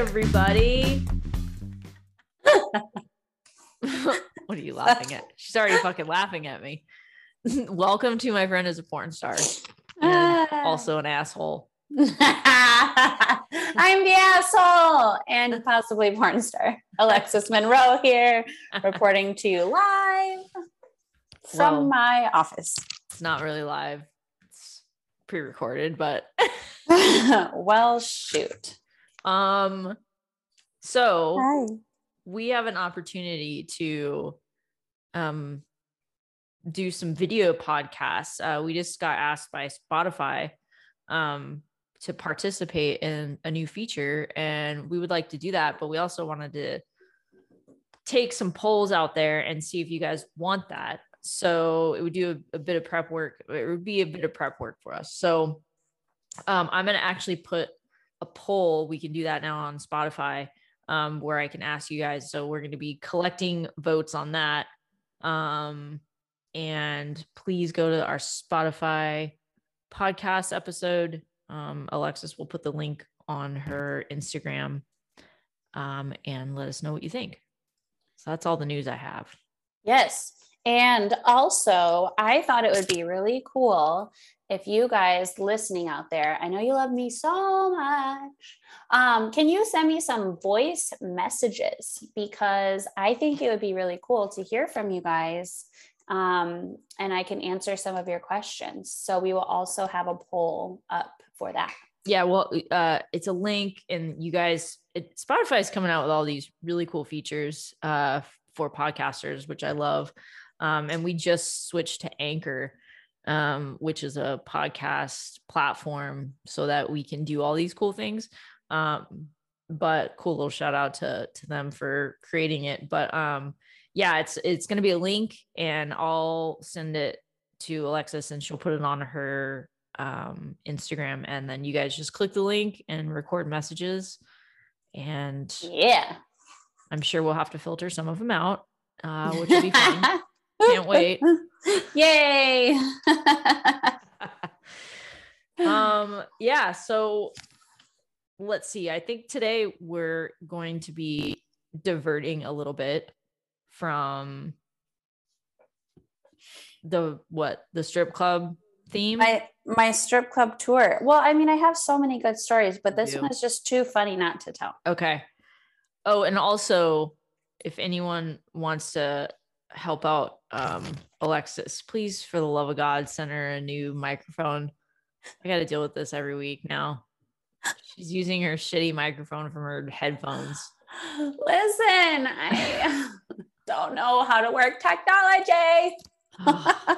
everybody. what are you laughing at? She's already fucking laughing at me. Welcome to my friend is a porn star and ah. also an asshole. I'm the asshole and possibly porn star. Alexis Monroe here, reporting to you live from Well- my office. It's not really live. It's pre-recorded, but well, shoot. Um so Hi. we have an opportunity to um do some video podcasts. Uh, we just got asked by Spotify um to participate in a new feature and we would like to do that, but we also wanted to take some polls out there and see if you guys want that. So it would do a, a bit of prep work. It would be a bit of prep work for us. So um, I'm going to actually put a poll. We can do that now on Spotify um, where I can ask you guys. So we're going to be collecting votes on that. Um, and please go to our Spotify podcast episode. Um, Alexis will put the link on her Instagram um, and let us know what you think. So that's all the news I have. Yes. And also, I thought it would be really cool if you guys listening out there, I know you love me so much. Um, can you send me some voice messages? Because I think it would be really cool to hear from you guys. Um, and I can answer some of your questions. So we will also have a poll up for that. yeah well uh it's a link and you guys it, spotify is coming out with all these really cool features uh for podcasters which i love um and we just switched to anchor um which is a podcast platform so that we can do all these cool things um but cool little shout out to to them for creating it but um yeah it's it's going to be a link and i'll send it to alexis and she'll put it on her um, Instagram, and then you guys just click the link and record messages. And Yeah. I'm sure we'll have to filter some of them out, uh, which will be fun. Can't wait. Yay. um, yeah. So let's see. I think today we're going to be diverting a little bit from the what the strip club theme. my my strip club tour. Well, I mean, I have so many good stories, but this one is just too funny not to tell. Okay. Oh, and also, if anyone wants to help out um, Alexis, please, for the love of God, send her a new microphone. I got to deal with this every week now. She's using her shitty microphone from her headphones. Listen, I don't know how to work technology.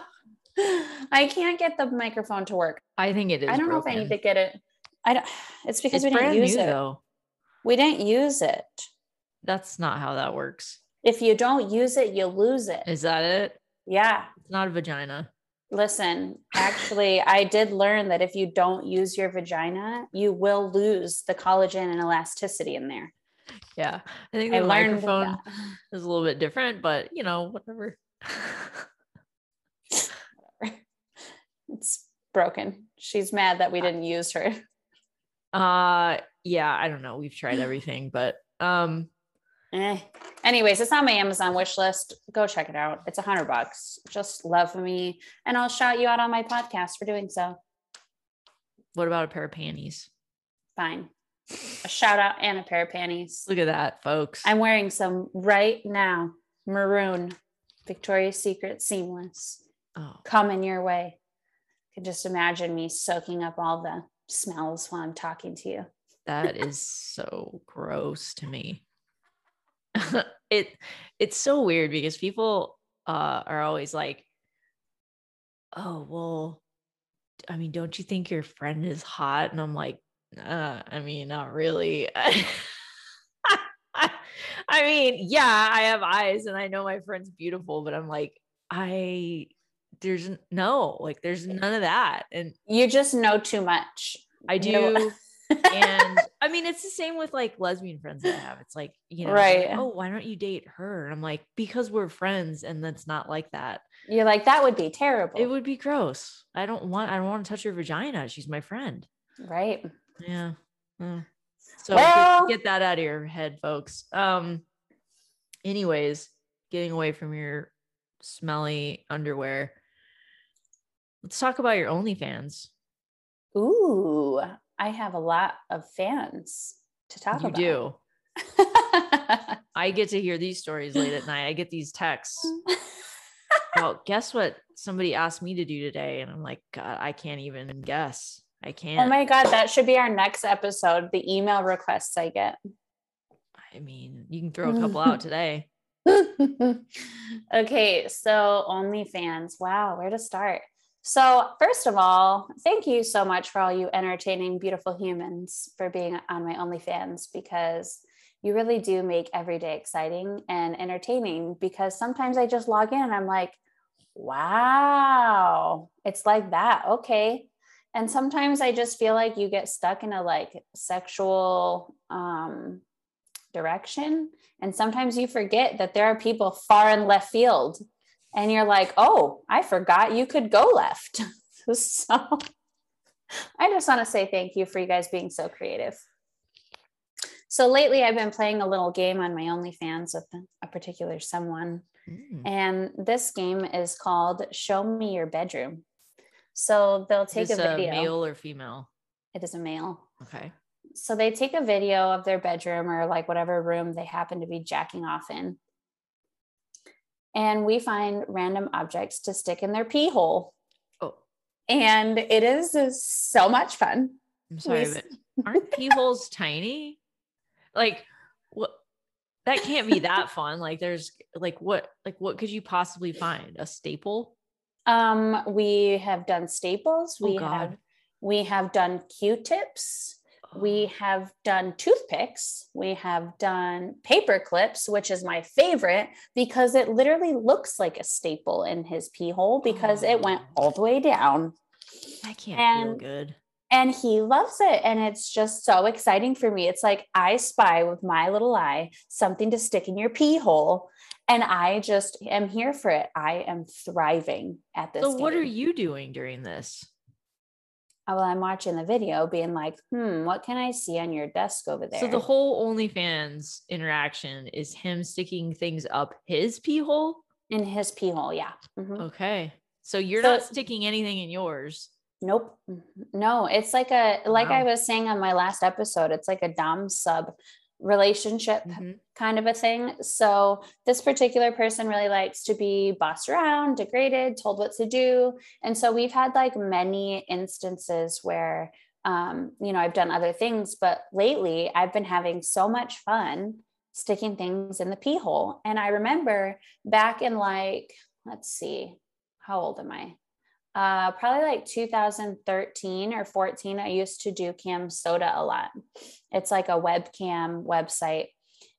I can't get the microphone to work. I think it is. I don't know if I need to get it. I don't. It's because It's we didn't use new it. though. We didn't use it. That's not how that works. If you don't use it, you lose it. Is that it? Yeah. It's not a vagina. Listen, actually, I did learn that if you don't use your vagina, you will lose the collagen and elasticity in there. Yeah. I think the I microphone is a little bit different, but you know, whatever. It's broken. She's mad that we didn't use her. uh yeah, I don't know. We've tried everything, but um Eh. Anyways, it's on my Amazon wish list. Go check it out. It's a hundred bucks. Just love me, and I'll shout you out on my podcast for doing so. what about a pair of panties? Fine. A shout out and a pair of panties. Look at that, folks. I'm wearing some right now. Maroon, Victoria's Secret seamless. oh, Coming your way. can just imagine me soaking up all the smells while I'm talking to you. that is so gross to me. it it's so weird because people uh are always like, "Oh, well, I mean, don't you think your friend is hot?" And I'm like, uh, I mean, not really. I mean, yeah, I have eyes and I know my friend's beautiful, but I'm like, I there's no, like there's none of that. And You just know too much. I do. and I mean, it's the same with like lesbian friends that I have. It's like, you know, Right. like, oh, why don't you date her? And I'm like, because we're friends, and that's not like that. You're like, that would be terrible. It would be gross. I don't want. I don't want to touch her vagina. She's my friend. right. Yeah. Mm. So Well- get, get that out of your head, folks. Um anyways, getting away from your smelly underwear. Let's talk about your OnlyFans. Ooh, I have a lot of fans to talk about. you about. do. I get to hear these stories late at night. I get these texts. well, guess what? Somebody asked me to do today, and I'm like, God, I can't even guess. I oh can't. oh my God, that should be our next episode. The email requests I get. I mean, you can throw a couple out today. okay, so OnlyFans. Wow, where to start? So, first of all, thank you so much for all you entertaining, beautiful humans for being on my OnlyFans because you really do make every day exciting and entertaining. Because sometimes I just log in and I'm like, wow, it's like that. Okay. And sometimes I just feel like you get stuck in a like sexual um, direction. And sometimes you forget that there are people far in left field and you're like, oh, I forgot you could go left. so I just want to say thank you for you guys being so creative. So lately, I've been playing a little game on my OnlyFans with a particular someone. Mm. And this game is called Show Me Your Bedroom. So they'll take Is a video. male or female? It is a male. Okay. So they take a video of their bedroom or like whatever room they happen to be jacking off in. And we find random objects to stick in their pee hole. Oh, And it is just so much fun. I'm sorry, but aren't pee holes tiny? Like, what? That can't be that fun. Like, there's like what? Like, what could you possibly find? A staple? Um, we have done staples. Oh, We God. have we have done Q-tips. We Oh, have done toothpicks. We have done paper clips, which is my favorite because it literally looks like a staple in his pee hole because it went Oh. all the way down. I can't feel and- good. And he loves it. And it's just so exciting for me. It's like I spy with my little eye something to stick in your pee hole. And I just am here for it. I am thriving at this. So, what are you doing during this? Oh, well, I'm watching the video, being like, hmm, what can I see on your desk over there? So the whole OnlyFans interaction is him sticking things up his pee hole. in his pee hole, yeah. Mhm. Okay. So you're So- not sticking anything in yours. Nope. Mhm. No, it's like a like I was saying on my last episode, it's like a dom sub relationship Mhm. kind of a thing. So this particular person really likes to be bossed around, degraded, told what to do. And so we've had like many instances where um, you know, I've done other things, but lately I've been having so much fun sticking things in the pee hole. And I remember back in like, let's see, how old am I? Uh, probably like 2013 or 14. I used to do Cam Soda a lot. It's like a webcam website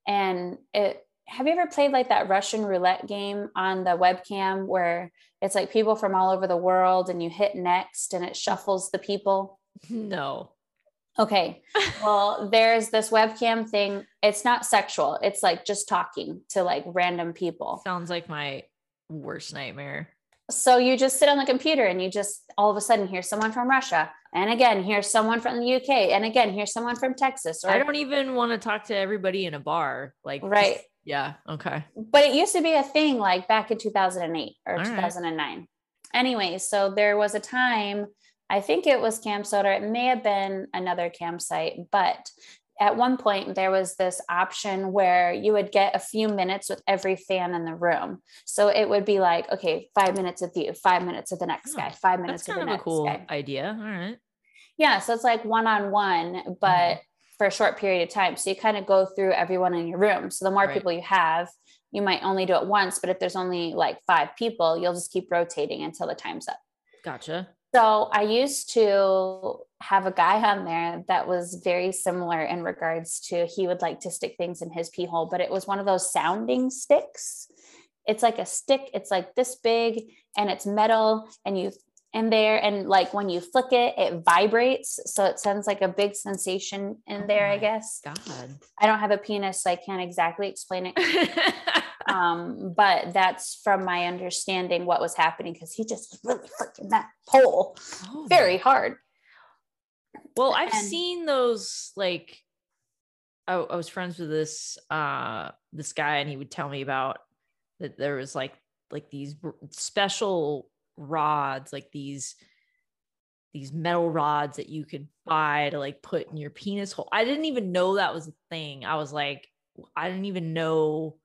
and it have you ever played like that russian roulette game on the webcam where it's like people from all over the world and you hit next and it shuffles the people No. okay well there's this webcam thing it's not sexual it's like just talking to like random people Sounds like my worst nightmare. So you just sit on the computer and you just all of a sudden hear someone from russia and again here's someone from the uk and again here's someone from texas or I don't even want to talk to everybody in a bar. Like, just- Right. yeah. Okay. but it used to be a thing like back in 2008 or All right. 2009 anyway so there was a time i think it was Cam Soda it may have been another campsite but at one point there was this option where you would get a few minutes with every fan in the room so it would be like okay five minutes with you five minutes with the next Oh, guy five minutes That's with kind the of a next cool guy idea. All right. yeah so it's like one-on-one but mm-hmm. for a short period of time so you kind of go through everyone in your room so the more Right. people you have you might only do it once but if there's only like five people you'll just keep rotating until the time's up Gotcha. so i used to have a guy on there that was very similar in regards to he would like to stick things in his pee hole but it was one of those sounding sticks. It's like a stick it's like this big and it's metal and you in there and like when you flick it it vibrates. So it sends like a big sensation in Oh there i guess. God. i don't have a penis so i can't exactly explain it. Um but that's from my understanding what was happening because he just really flicking that pole. Oh very hard Well, I've And- seen those like I, I was friends with this uh this guy and he would tell me about that there was like like these special rods like these these metal rods that you could buy to like put in your penis hole. I didn't even know that was a thing. I was like, I didn't even know,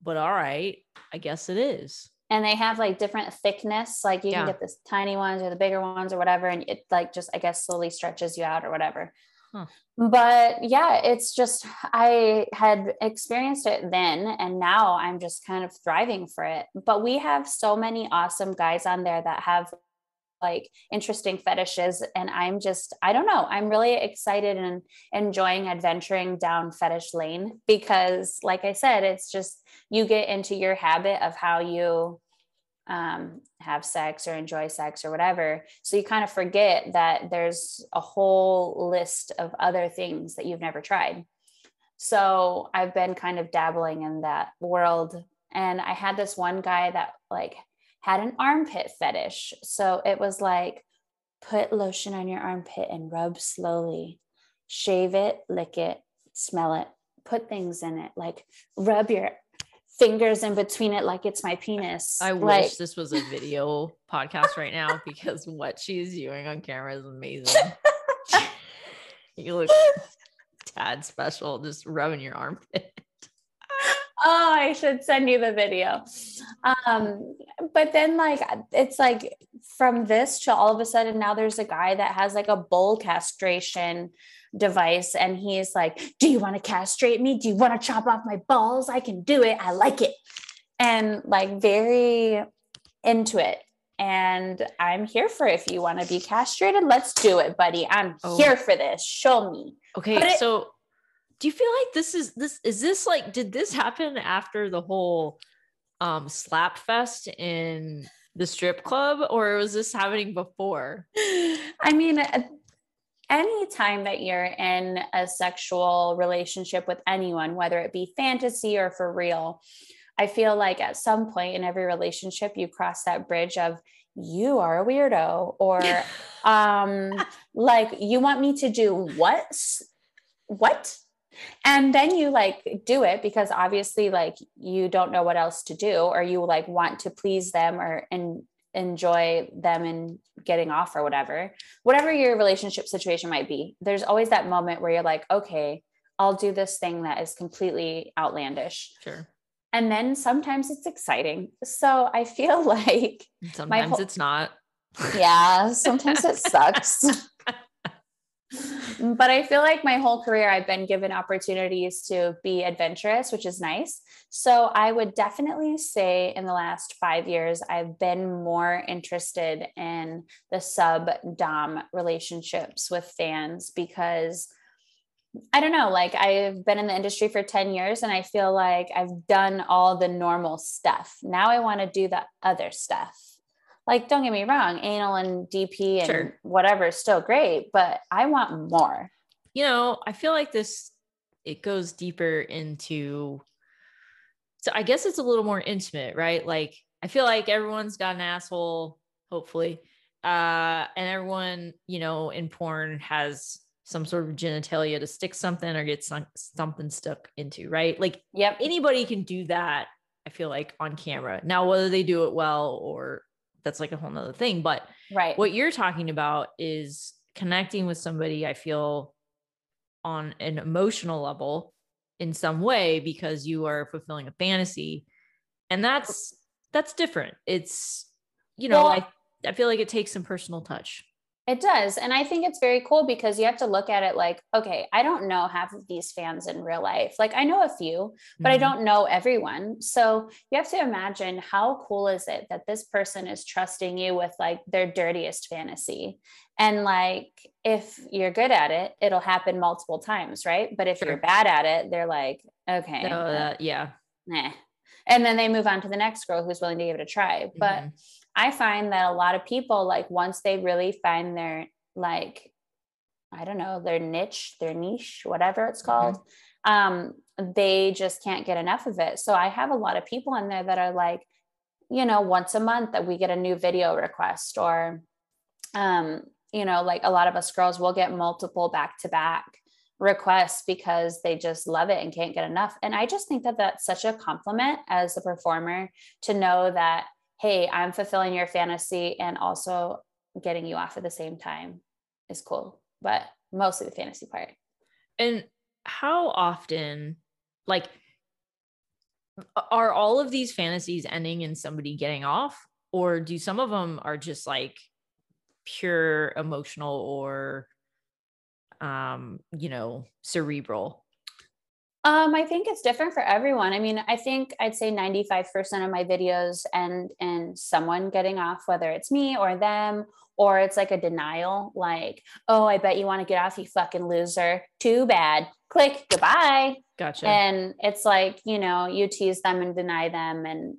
but all right, I guess it is. And they have like different thickness like you Yeah. can get the tiny ones or the bigger ones or whatever and it like just i guess slowly stretches you out or whatever Huh. but yeah it's just i had experienced it then and now i'm just kind of thriving for it but we have so many awesome guys on there that have like interesting fetishes and i'm just i don't know i'm really excited and enjoying adventuring down fetish lane because like i said it's just you get into your habit of how you um, have sex or enjoy sex or whatever. So you kind of forget that there's a whole list of other things that you've never tried. So I've been kind of dabbling in that world. And I had this one guy that like had an armpit fetish. So it was like, put lotion on your armpit and rub slowly, shave it, lick it, smell it, put things in it, like rub your fingers in between it like it's my penis. I wish like, this was a video podcast right now because what she's doing on camera is amazing. you look tad special just rubbing your armpit. Oh i should send you the video. Um but then like it's like from this to all of a sudden now there's a guy that has like a bull castration device and he's like do you want to castrate me? Do you want to chop off my balls? I can do it. I like it. And like very into it. And i'm here for it if you want to be castrated let's do it buddy. I'm Oh. here for this. Show me. Okay, it- so do you feel like this is this is this like did this happen after the whole um slap fest in the strip club or was this happening before? I mean, uh, anytime that you're in a sexual relationship with anyone, whether it be fantasy or for real, I feel like at some point in every relationship, you cross that bridge of you are a weirdo or um like you want me to do what what and then you like do it because obviously like you don't know what else to do or you like want to please them or and enjoy them and getting off or whatever whatever your relationship situation might be there's always that moment where you're like okay i'll do this thing that is completely outlandish Sure. and then sometimes it's exciting so i feel like Sometimes whole- it's not. yeah, sometimes it sucks. but I feel like my whole career I've been given opportunities to be adventurous, which is nice. So I would definitely say in the last five years, I've been more interested in the sub dom relationships with fans because I don't know, like I've been in the industry for 10 years and I feel like I've done all the normal stuff. Now I want to do the other stuff like don't get me wrong anal and dp and Sure. whatever is still great but i want more you know, I feel like this it goes deeper into so I guess it's a little more intimate, right? Like I feel like everyone's got an asshole, hopefully. Uh and everyone, you know, in porn has some sort of genitalia to stick something or get some, something stuck into, right? Like yep anybody can do that, I feel like on camera. Now, whether they do it well or that's like a whole nother thing. But right what you're talking about is connecting with somebody i feel on an emotional level in some way because you are fulfilling a fantasy and that's that's different it's you know Well- i i feel like it takes some personal touch it does and i think it's very cool because you have to look at it like okay i don't know half of these fans in real life like i know a few but I Mhm. don't know everyone. So you have to imagine how cool is it that this person is trusting you with like their dirtiest fantasy. And like if you're good at it, it'll happen multiple times, right? But if Sure. you're bad at it, they're like, okay. So that- yeah nah. And then they move on to the next girl who's willing to give it a try. But Mhm. I find that a lot of people, like, once they really find their, like, I don't know, their niche, their niche, whatever it's called, um, they just can't get enough of it. So I have a lot of people in there that are like, you know, once a month that we get a new video request, or, um, you know, like a lot of us girls will get multiple back to back requests because they just love it and can't get enough. And I just think that that's such a compliment as a performer to know that, hey, I'm fulfilling your fantasy and also getting you off at the same time is cool. But mostly the fantasy part. And how often, like, are all of these fantasies ending in somebody getting off? Or do some of them are just like pure emotional or um, you know, cerebral? Um, I think it's different for everyone. I mean, I think I'd say 95% of my videos end in someone getting off, whether it's me or them, or it's like a denial, like, oh, I bet you want to get off, you fucking loser. Too bad. Click, goodbye. Gotcha. And it's like, you know, you tease them and deny them. And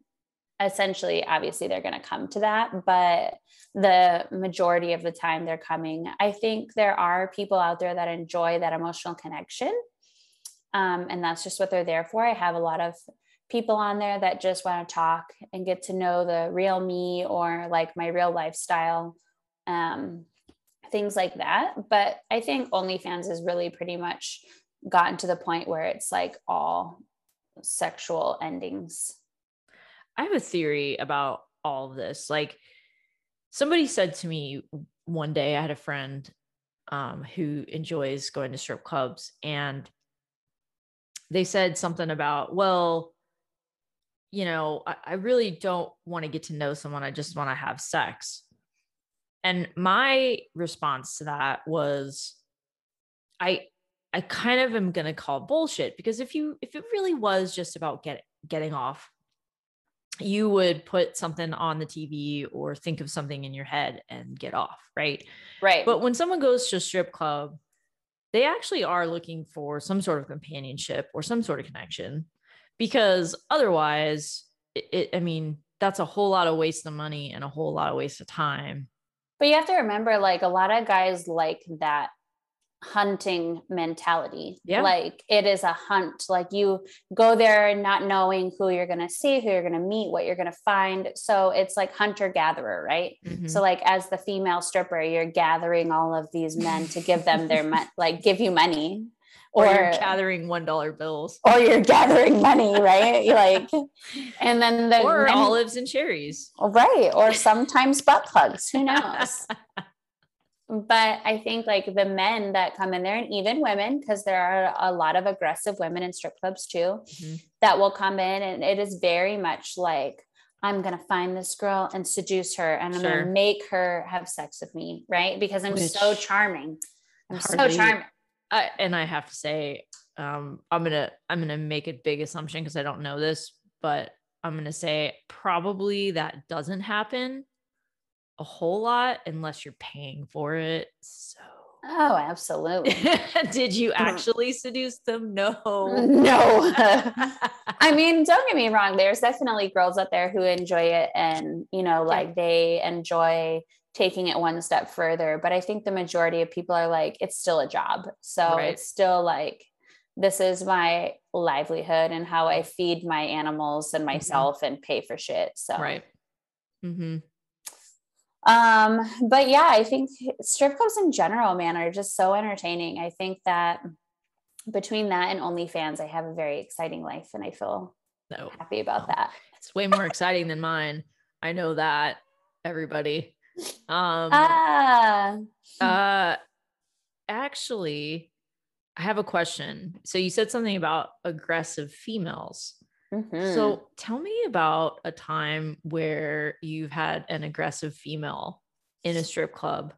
essentially, obviously, they're going to come to that. But the majority of the time they're coming. I think there are people out there that enjoy that emotional connection. Um, and that's just what they're there for. I have a lot of people on there that just want to talk and get to know the real me or like my real lifestyle, um, things like that. But I think OnlyFans has really pretty much gotten to the point where it's like all sexual endings. I have a theory about all of this. Like, somebody said to me one day, I had a friend um, who enjoys going to strip clubs, and they said something about, well, you know, I, I really don't want to get to know someone. I just want to have sex. And my response to that was, I I kind of am going to call bullshit because if you if it really was just about get getting off you would put something on the TV or think of something in your head and get off, right? Right. But when someone goes to a strip club, they actually are looking for some sort of companionship or some sort of connection because otherwise, it, it, I mean, that's a whole lot of waste of money and a whole lot of waste of time. But you have to remember, like, a lot of guys like that hunting mentality. Yeah. Like it is a hunt. Like you go there not knowing who you're going to see, who you're going to meet, what you're going to find. So it's like hunter gatherer, right? Mm-hmm. So like as the female stripper, you're gathering all of these men to give them their mo- like give you money. Or, or you're gathering one dollar bills, or you're gathering money, right? like, and then the or men, olives and cherries, right? Or sometimes butt plugs. Who knows? but I think like the men that come in there and even women, because there are a lot of aggressive women in strip clubs too, mm-hmm. that will come in and it is very much like, I'm going to find this girl and seduce her and I'm sure. going to make her have sex with me. Right. Because I'm Which so charming. I'm hardly, so charming. I, and I have to say, um, I'm going to, I'm going to make a big assumption because I don't know this, but I'm going to say probably that doesn't happen a whole lot unless you're paying for it. So Oh, absolutely. Did you actually seduce them? No. No. I mean, don't get me wrong. There's definitely girls out there who enjoy it and, you know, like yeah. they enjoy taking it one step further. But I think the majority of people are like, it's still a job. So right. it's still like, this is my livelihood and how I feed my animals and mm-hmm. myself mm-hmm. and pay for shit. So, right. Mm-hmm. Um, but yeah, I think strip clubs in general, man, are just so entertaining. I think that between that and OnlyFans, I have a very exciting life and I feel no. happy about that. It's way more exciting than mine. I know that everybody. Um ah. uh actually I have a question. So you said something about aggressive females. Mm-hmm. So tell me about a time where you've had an aggressive female in a strip club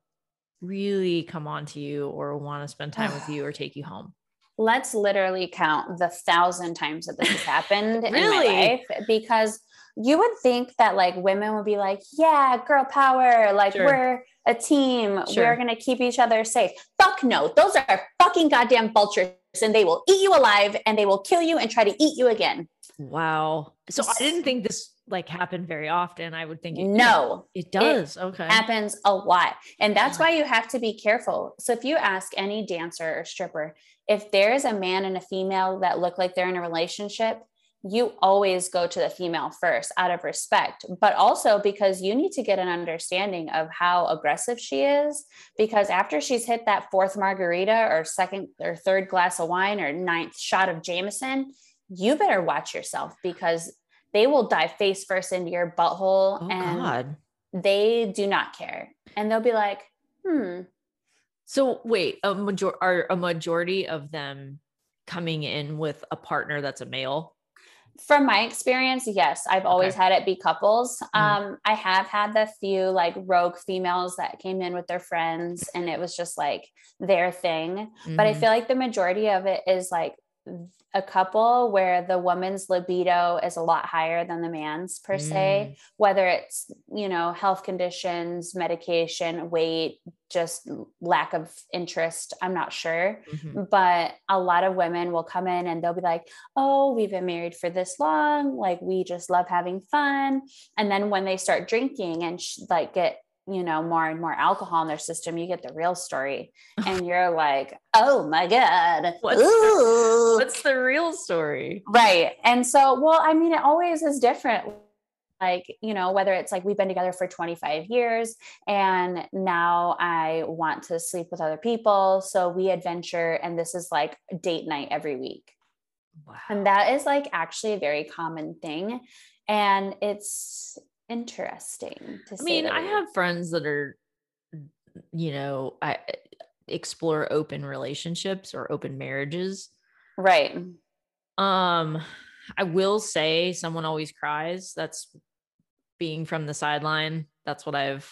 really come on to you or want to spend time with you or take you home. Let's literally count the thousand times that this has happened really? in my life because you would think that like women would be like, yeah, girl power, like sure. we're a team, sure. we're gonna keep each other safe. Fuck no, those are fucking goddamn vultures and they will eat you alive and they will kill you and try to eat you again. Wow. So I didn't think this like happened very often. I would think it, no, it does. It okay. Happens a lot. And that's why you have to be careful. So if you ask any dancer or stripper, if there is a man and a female that look like they're in a relationship, you always go to the female first out of respect, but also because you need to get an understanding of how aggressive she is. Because after she's hit that fourth margarita or second or third glass of wine or ninth shot of Jameson, you better watch yourself because they will dive face first into your butthole Oh and God. they do not care. And they'll be like, hmm, So wait, a major are a majority of them coming in with a partner that's a male? from my experience, yes, I've always Okay. had it be couples. Mhm. Um, I have had the few like rogue females that came in with their friends and it was just like their thing. But I Mhm. feel like the majority of it is like a couple where the woman's libido is a lot higher than the man's per se, whether it's, you know, health conditions, medication, weight, just lack of interest. I'm not sure Mhm. but a lot of women will come in and they'll be like oh we've been married for this long like we just love having fun and then when they start drinking and sh- like get you know more and more alcohol in their system you get the real story. And you're like oh my god. What's the- What's the real story? right. And so well i mean it always is different. Like you know whether it's like we've been together for 25 years and now i want to sleep with other people. So we adventure and this is like date night every week. Wow. and that is like actually a very common thing. And it's interesting to I mean, I have friends that are, you know, I explore open relationships or open marriages. right Um, I will say someone always cries. That's being from the sideline. That's what I've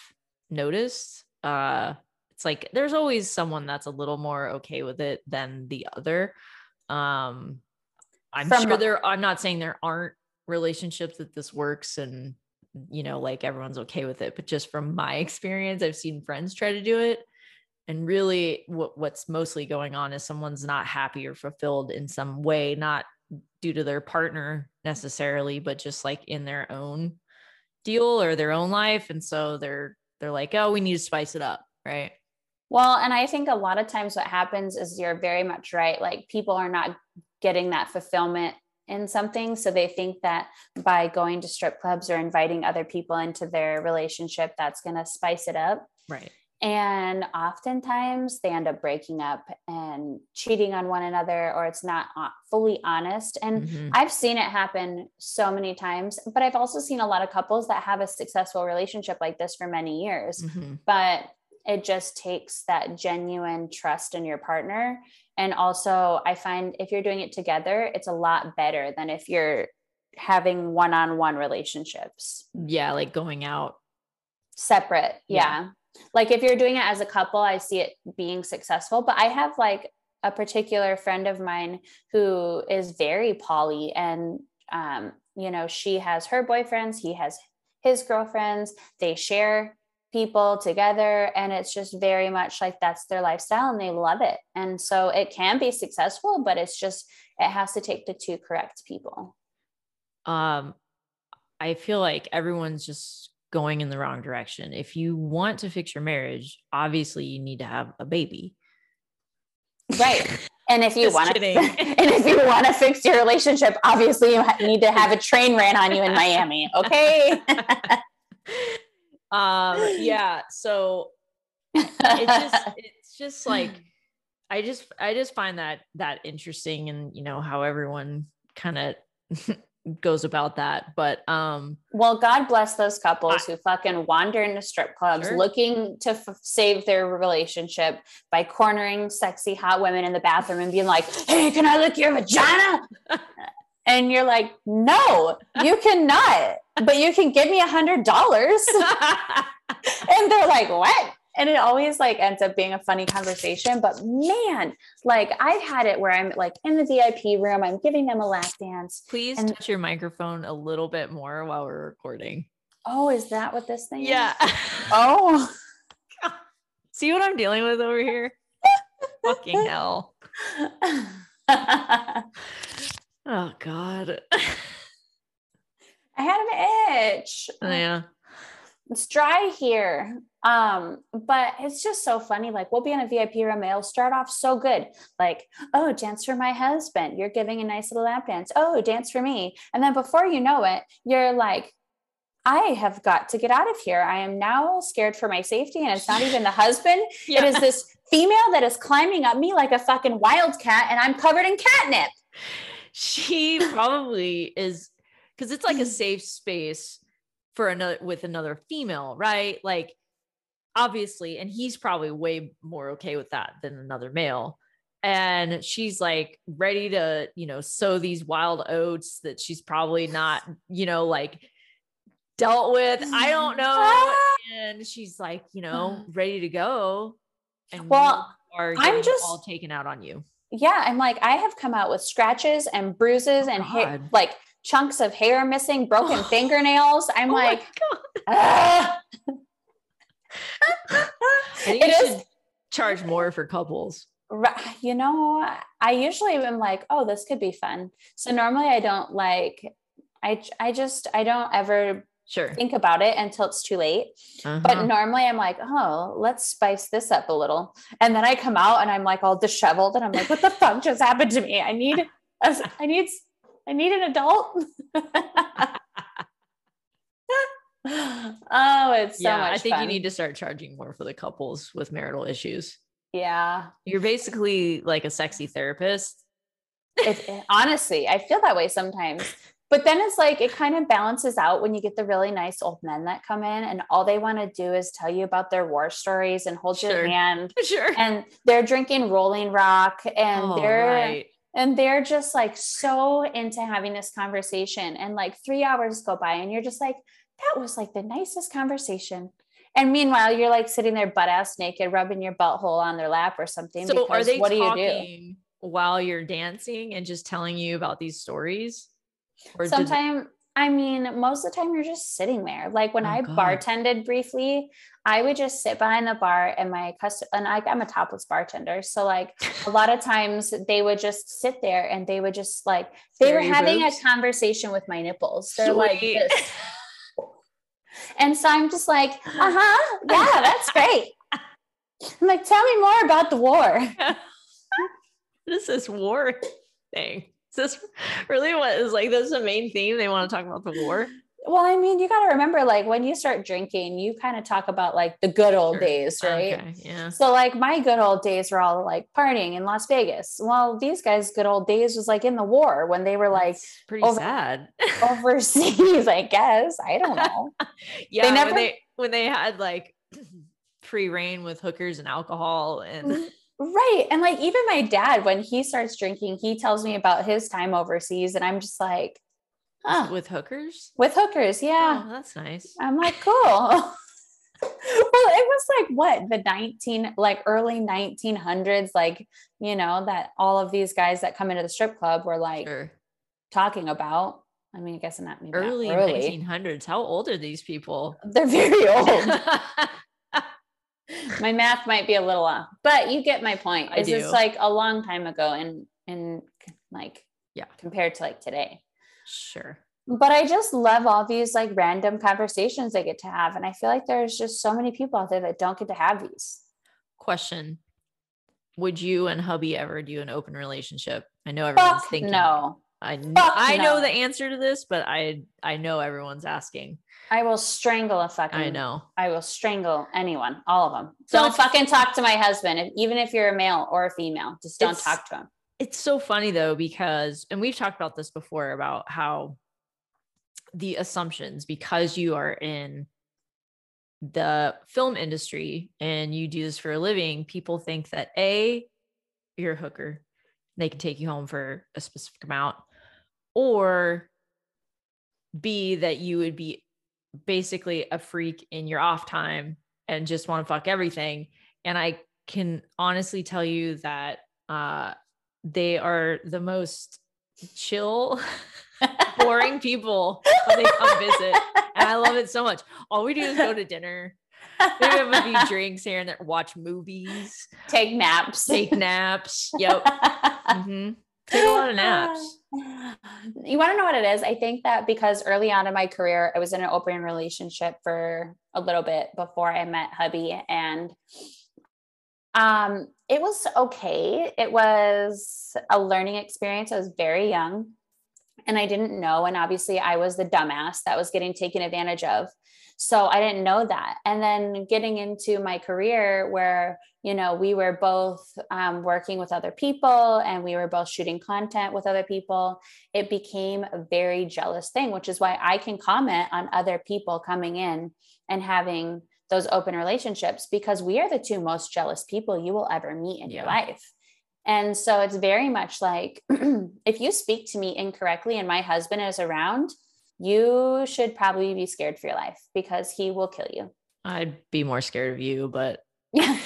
noticed. Uh, it's like there's always someone that's a little more okay with it than the other. Um, I'm From- sure there. I'm not saying there aren't relationships that this works and you know like everyone's okay with it, but just from my experience, I've seen friends try to do it and really what, what's mostly going on is someone's not happy or fulfilled in some way not due to their partner necessarily but just like in their own deal or their own life and so they're they're like oh we need to spice it up right Well, and I think a lot of times what happens is you're very much right. Like people are not getting that fulfillment in something. So they think that by going to strip clubs or inviting other people into their relationship, that's going to spice it up. right And oftentimes they end up breaking up and cheating on one another, or it's not fully honest. And Mhm. I've seen it happen so many times, but I've also seen a lot of couples that have a successful relationship like this for many years Mhm. but it just takes that genuine trust in your partner. And also, I find if you're doing it together, it's a lot better than if you're having one on one relationships yeah like going out separate. Yeah. Yeah. Like if you're doing it as a couple, I see it being successful. But I have like a particular friend of mine who is very poly and um, you know, she has her boyfriends, he has his girlfriends, they share people together and it's just very much like that's their lifestyle and they love it. And so it can be successful, but it's just it has to take the two correct people. um i feel like everyone's just going in the wrong direction if you want to fix your marriage obviously you need to have a baby Right. And if you want to, and if you want to fix your relationship, obviously you need to have a train ran on you in Miami. Okay. um yeah so it just it's just like i just i just find that that interesting and you know how everyone kind of goes about that but um well, God bless those couples who fucking wander into strip clubs Sure. looking to f- save their relationship by cornering sexy hot women in the bathroom and being like, "Hey, can I lick your vagina?" and you're like, "No, you cannot." But you can give me a hundred dollars. and they're like, what? And it always like ends up being a funny conversation. But man, like I've had it where I'm like in the VIP room, I'm giving them a lap dance. please And- touch your microphone a little bit more while we're recording Oh, is that what this thing yeah is? Yeah. oh. see what i'm dealing with over here fucking hell oh god had an itch. yeah it's dry here. Um, but it's just so funny. Like we'll be in a VIP room, it'll start off so good. Like, oh, dance for my husband. You're giving a nice little lap dance. Oh, dance for me. And then before you know it, you're like, I have got to get out of here. I am now scared for my safety. And it's not even the husband. Yeah. It is this female that is climbing up me like a fucking wildcat, and I'm covered in catnip. She probably is because it's like a mm. safe space for another with another female, right? Like obviously, and he's probably way more okay with that than another male. And she's like ready to, you know, sow these wild oats that she's probably not, you know, like dealt with. I don't know. Mm-hmm. and she's like, you mm. know, ready to go. And well, I'm just all taken out on you. Yeah, I'm like, I have come out with scratches and bruises oh, and hair, like chunks of hair missing, broken fingernails. I'm oh like, ah. it is charge more for couples. You know, I usually am like, oh, this could be fun. So normally I don't like, I I just I don't ever sure think about it until it's too late. Uh-huh. But normally I'm like, oh, let's spice this up a little. And then I come out and I'm like all disheveled and I'm like, what the fuck just happened to me? I need a, I need I need an adult. oh, it's so yeah, much I think fun. you need to start charging more for the couples with marital issues. Yeah. You're basically like a sexy therapist. It, it, honestly, I feel that way sometimes. But then it's like it kind of balances out when you get the really nice old men that come in and all they want to do is tell you about their war stories and hold sure. your hand. Sure. And they're drinking Rolling Rock and oh, they're right and they're just like so into having this conversation. And like three hours go by and you're just like that was like the nicest conversation. And meanwhile you're like sitting there butt ass naked rubbing your butthole on their lap or something so are they what do you do? while you're dancing and just telling you about these stories? Sometimes I mean, most of the time you're just sitting there. Like when oh, I God. bartended briefly, I would just sit behind the bar and my customer, and I, am a topless bartender. So like a lot of times they would just sit there and they would just like they Scary were having boobs. a conversation with my nipples. They're Sweet. like this. and so I'm just like, uh-huh, yeah, that's great. I'm like, tell me more about the war. what is this war thing? Is this really what is like this is the main theme? They want to talk about the war. Well, I mean, you got to remember, like, when you start drinking, you kind of talk about like the good old sure. days, right? Okay, yeah. So, like, my good old days were all like partying in Las Vegas. Well, these guys' good old days was like in the war when they were like That's pretty over, sad overseas, I guess. I don't know. yeah, they never, when they when they had like free reign with hookers and alcohol and mm-hmm. Right. And like even my dad, when he starts drinking, he tells me about his time overseas. And I'm just like, huh. with hookers? With hookers, yeah. Oh, that's nice. I'm like, cool. well, it was like what the 19 like early 1900s, like, you know, that all of these guys that come into the strip club were like sure. talking about. I mean, I guess not maybe early, early 1900s. How old are these people? They're very old. my math might be a little off, but you get my point. Is it's like a long time ago and and like yeah, compared to like today. Sure. But I just love all these like random conversations I get to have. And I feel like there's just so many people out there that don't get to have these. Question. Would you and hubby ever do an open relationship? I know everyone's Fuck thinking. No. I I know the answer to this, but I I know everyone's asking. I will strangle a fucking. I know. I will strangle anyone, all of them. So don't fucking talk to my husband, if, even if you're a male or a female. Just don't talk to him. It's so funny though because, and we've talked about this before about how the assumptions because you are in the film industry and you do this for a living, people think that a you're a hooker, they can take you home for a specific amount, or B, that you would be basically a freak in your off time and just want to fuck everything. And I can honestly tell you that uh, they are the most chill, boring people when they come visit. And I love it so much. All we do is go to dinner. Maybe have a few drinks here and there, watch movies, take naps, take naps. Yep. Mm-hmm. Take a lot of naps. You want to know what it is? I think that because early on in my career, I was in an open relationship for a little bit before I met hubby, and um, it was okay. It was a learning experience. I was very young and I didn't know. And obviously, I was the dumbass that was getting taken advantage of. So I didn't know that. And then getting into my career where, you know, we were both um, working with other people and we were both shooting content with other people, it became a very jealous thing, which is why I can comment on other people coming in and having those open relationships because we are the two most jealous people you will ever meet in yeah. your life. And so it's very much like if you speak to me incorrectly and my husband is around, you should probably be scared for your life because he will kill you. I'd be more scared of you, but I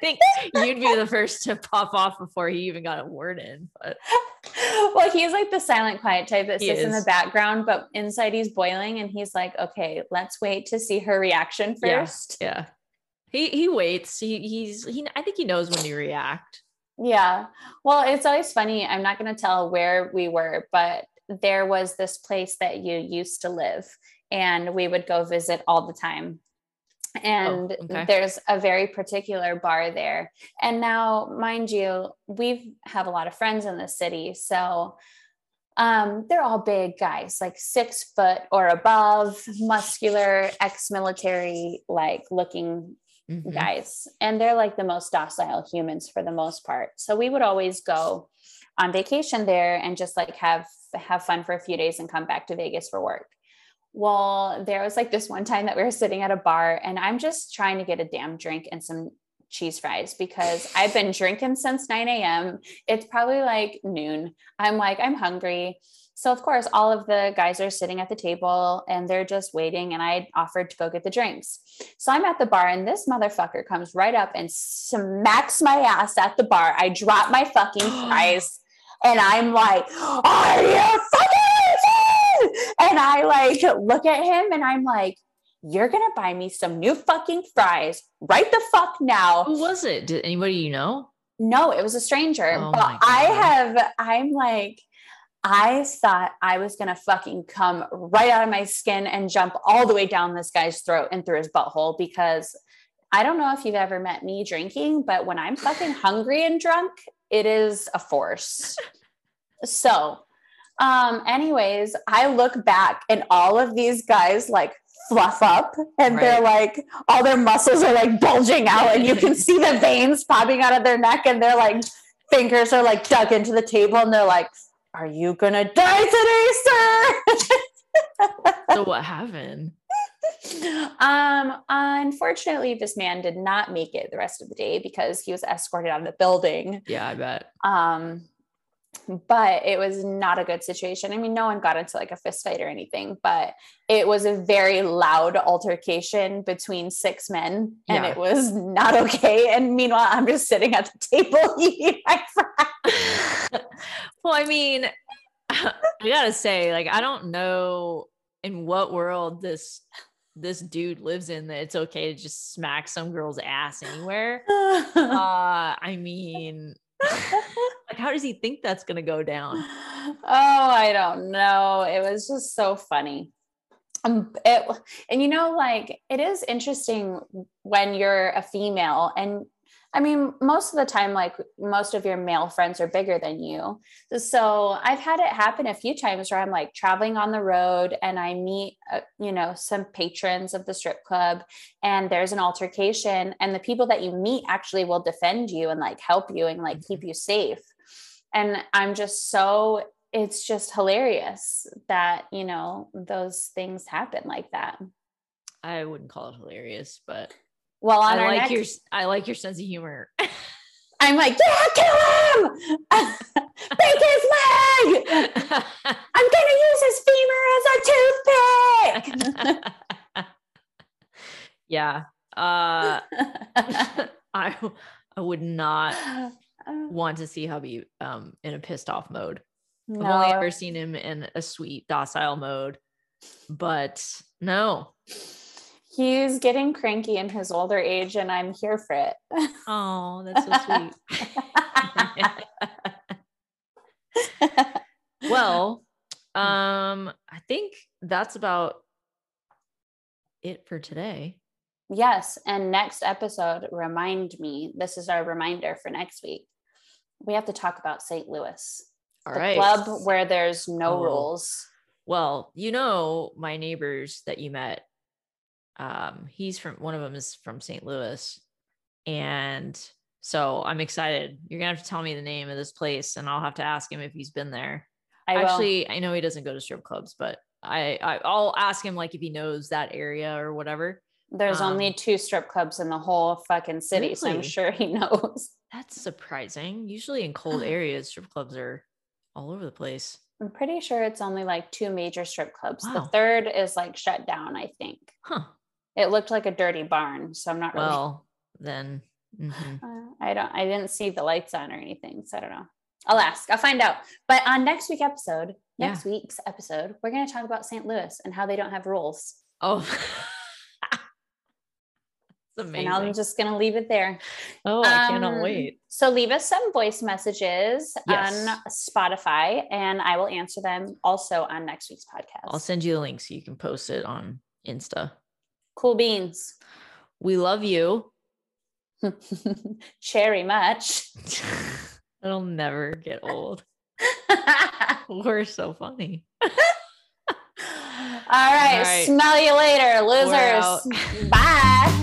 think you'd be the first to pop off before he even got a word in. But well, he's like the silent, quiet type that sits in the background, but inside he's boiling, and he's like, "Okay, let's wait to see her reaction first. Yeah, yeah. He he waits. He he's he. I think he knows when to react. Yeah. Well, it's always funny. I'm not going to tell where we were, but there was this place that you used to live and we would go visit all the time and oh, okay. there's a very particular bar there and now mind you we have a lot of friends in the city so um, they're all big guys like six foot or above muscular ex-military like looking mm-hmm. guys and they're like the most docile humans for the most part so we would always go on vacation there and just like have have fun for a few days and come back to Vegas for work. Well, there was like this one time that we were sitting at a bar and I'm just trying to get a damn drink and some cheese fries because I've been drinking since 9 a.m. It's probably like noon. I'm like, I'm hungry. So, of course, all of the guys are sitting at the table and they're just waiting. And I offered to go get the drinks. So I'm at the bar and this motherfucker comes right up and smacks my ass at the bar. I drop my fucking fries and I'm like, are you fucking And I like look at him and I'm like, you're gonna buy me some new fucking fries right the fuck now. Who was it? Did anybody you know? No, it was a stranger. Oh but I have, I'm like, I thought I was gonna fucking come right out of my skin and jump all the way down this guy's throat and through his butthole because I don't know if you've ever met me drinking, but when I'm fucking hungry and drunk, it is a force. so, um, anyways, I look back and all of these guys like fluff up and right. they're like all their muscles are like bulging out and you can see the veins popping out of their neck and their like fingers are like dug into the table and they're like, Are you gonna die today, sir? so what happened? um, unfortunately, this man did not make it the rest of the day because he was escorted out of the building. Yeah, I bet. Um, but it was not a good situation. I mean, no one got into like a fist fight or anything, but it was a very loud altercation between six men and yeah. it was not okay. And meanwhile, I'm just sitting at the table eating my fries. well, I mean, I gotta say, like, I don't know in what world this this dude lives in that it's okay to just smack some girl's ass anywhere. uh, I mean, like, how does he think that's going to go down? Oh, I don't know. It was just so funny. Um, it, and you know, like it is interesting when you're a female and I mean, most of the time, like most of your male friends are bigger than you. So I've had it happen a few times where I'm like traveling on the road and I meet, uh, you know, some patrons of the strip club and there's an altercation, and the people that you meet actually will defend you and like help you and like keep mm-hmm. you safe. And I'm just so, it's just hilarious that, you know, those things happen like that. I wouldn't call it hilarious, but well, on I like next- your I like your sense of humor. I'm like, yeah, kill him! Break his leg! I'm gonna use his femur as a toothpick. yeah. Uh, I I would not want to see hubby um in a pissed off mode. No. I've only ever seen him in a sweet, docile mode. But no, he's getting cranky in his older age and I'm here for it. Oh, that's so sweet. well, um, I think that's about it for today. Yes. And next episode, remind me, this is our reminder for next week. We have to talk about St. Louis, All the right. club where there's no oh. rules. Well, you know, my neighbors that you met um, he's from one of them is from St. Louis. And so I'm excited. You're gonna have to tell me the name of this place and I'll have to ask him if he's been there. I will. Actually, I know he doesn't go to strip clubs, but I, I I'll ask him like if he knows that area or whatever. There's only um, two strip clubs in the whole fucking city, so I'm sure he knows. That's surprising. Usually in cold areas, strip clubs are all over the place. I'm pretty sure it's only like two major strip clubs. The third is like shut down, I think. Huh. It looked like a dirty barn, so I'm not really Well, then mhm. Uh, I don't. I didn't see the lights on or anything, so I don't know. I'll ask. I'll find out. But on next week episode, Yeah. next week's episode, we're going to talk about St. Louis and how they don't have rules. oh, it's amazing. And I'm just going to leave it there. oh, I cannot Um, wait. So leave us some voice messages Yes. on Spotify, and I will answer them also on next week's podcast. I'll send you the link so you can post it on Insta. Cool beans. We love you. Cherry much. It'll never get old. We're so funny. All right. All right. Smell you later, losers. Bye.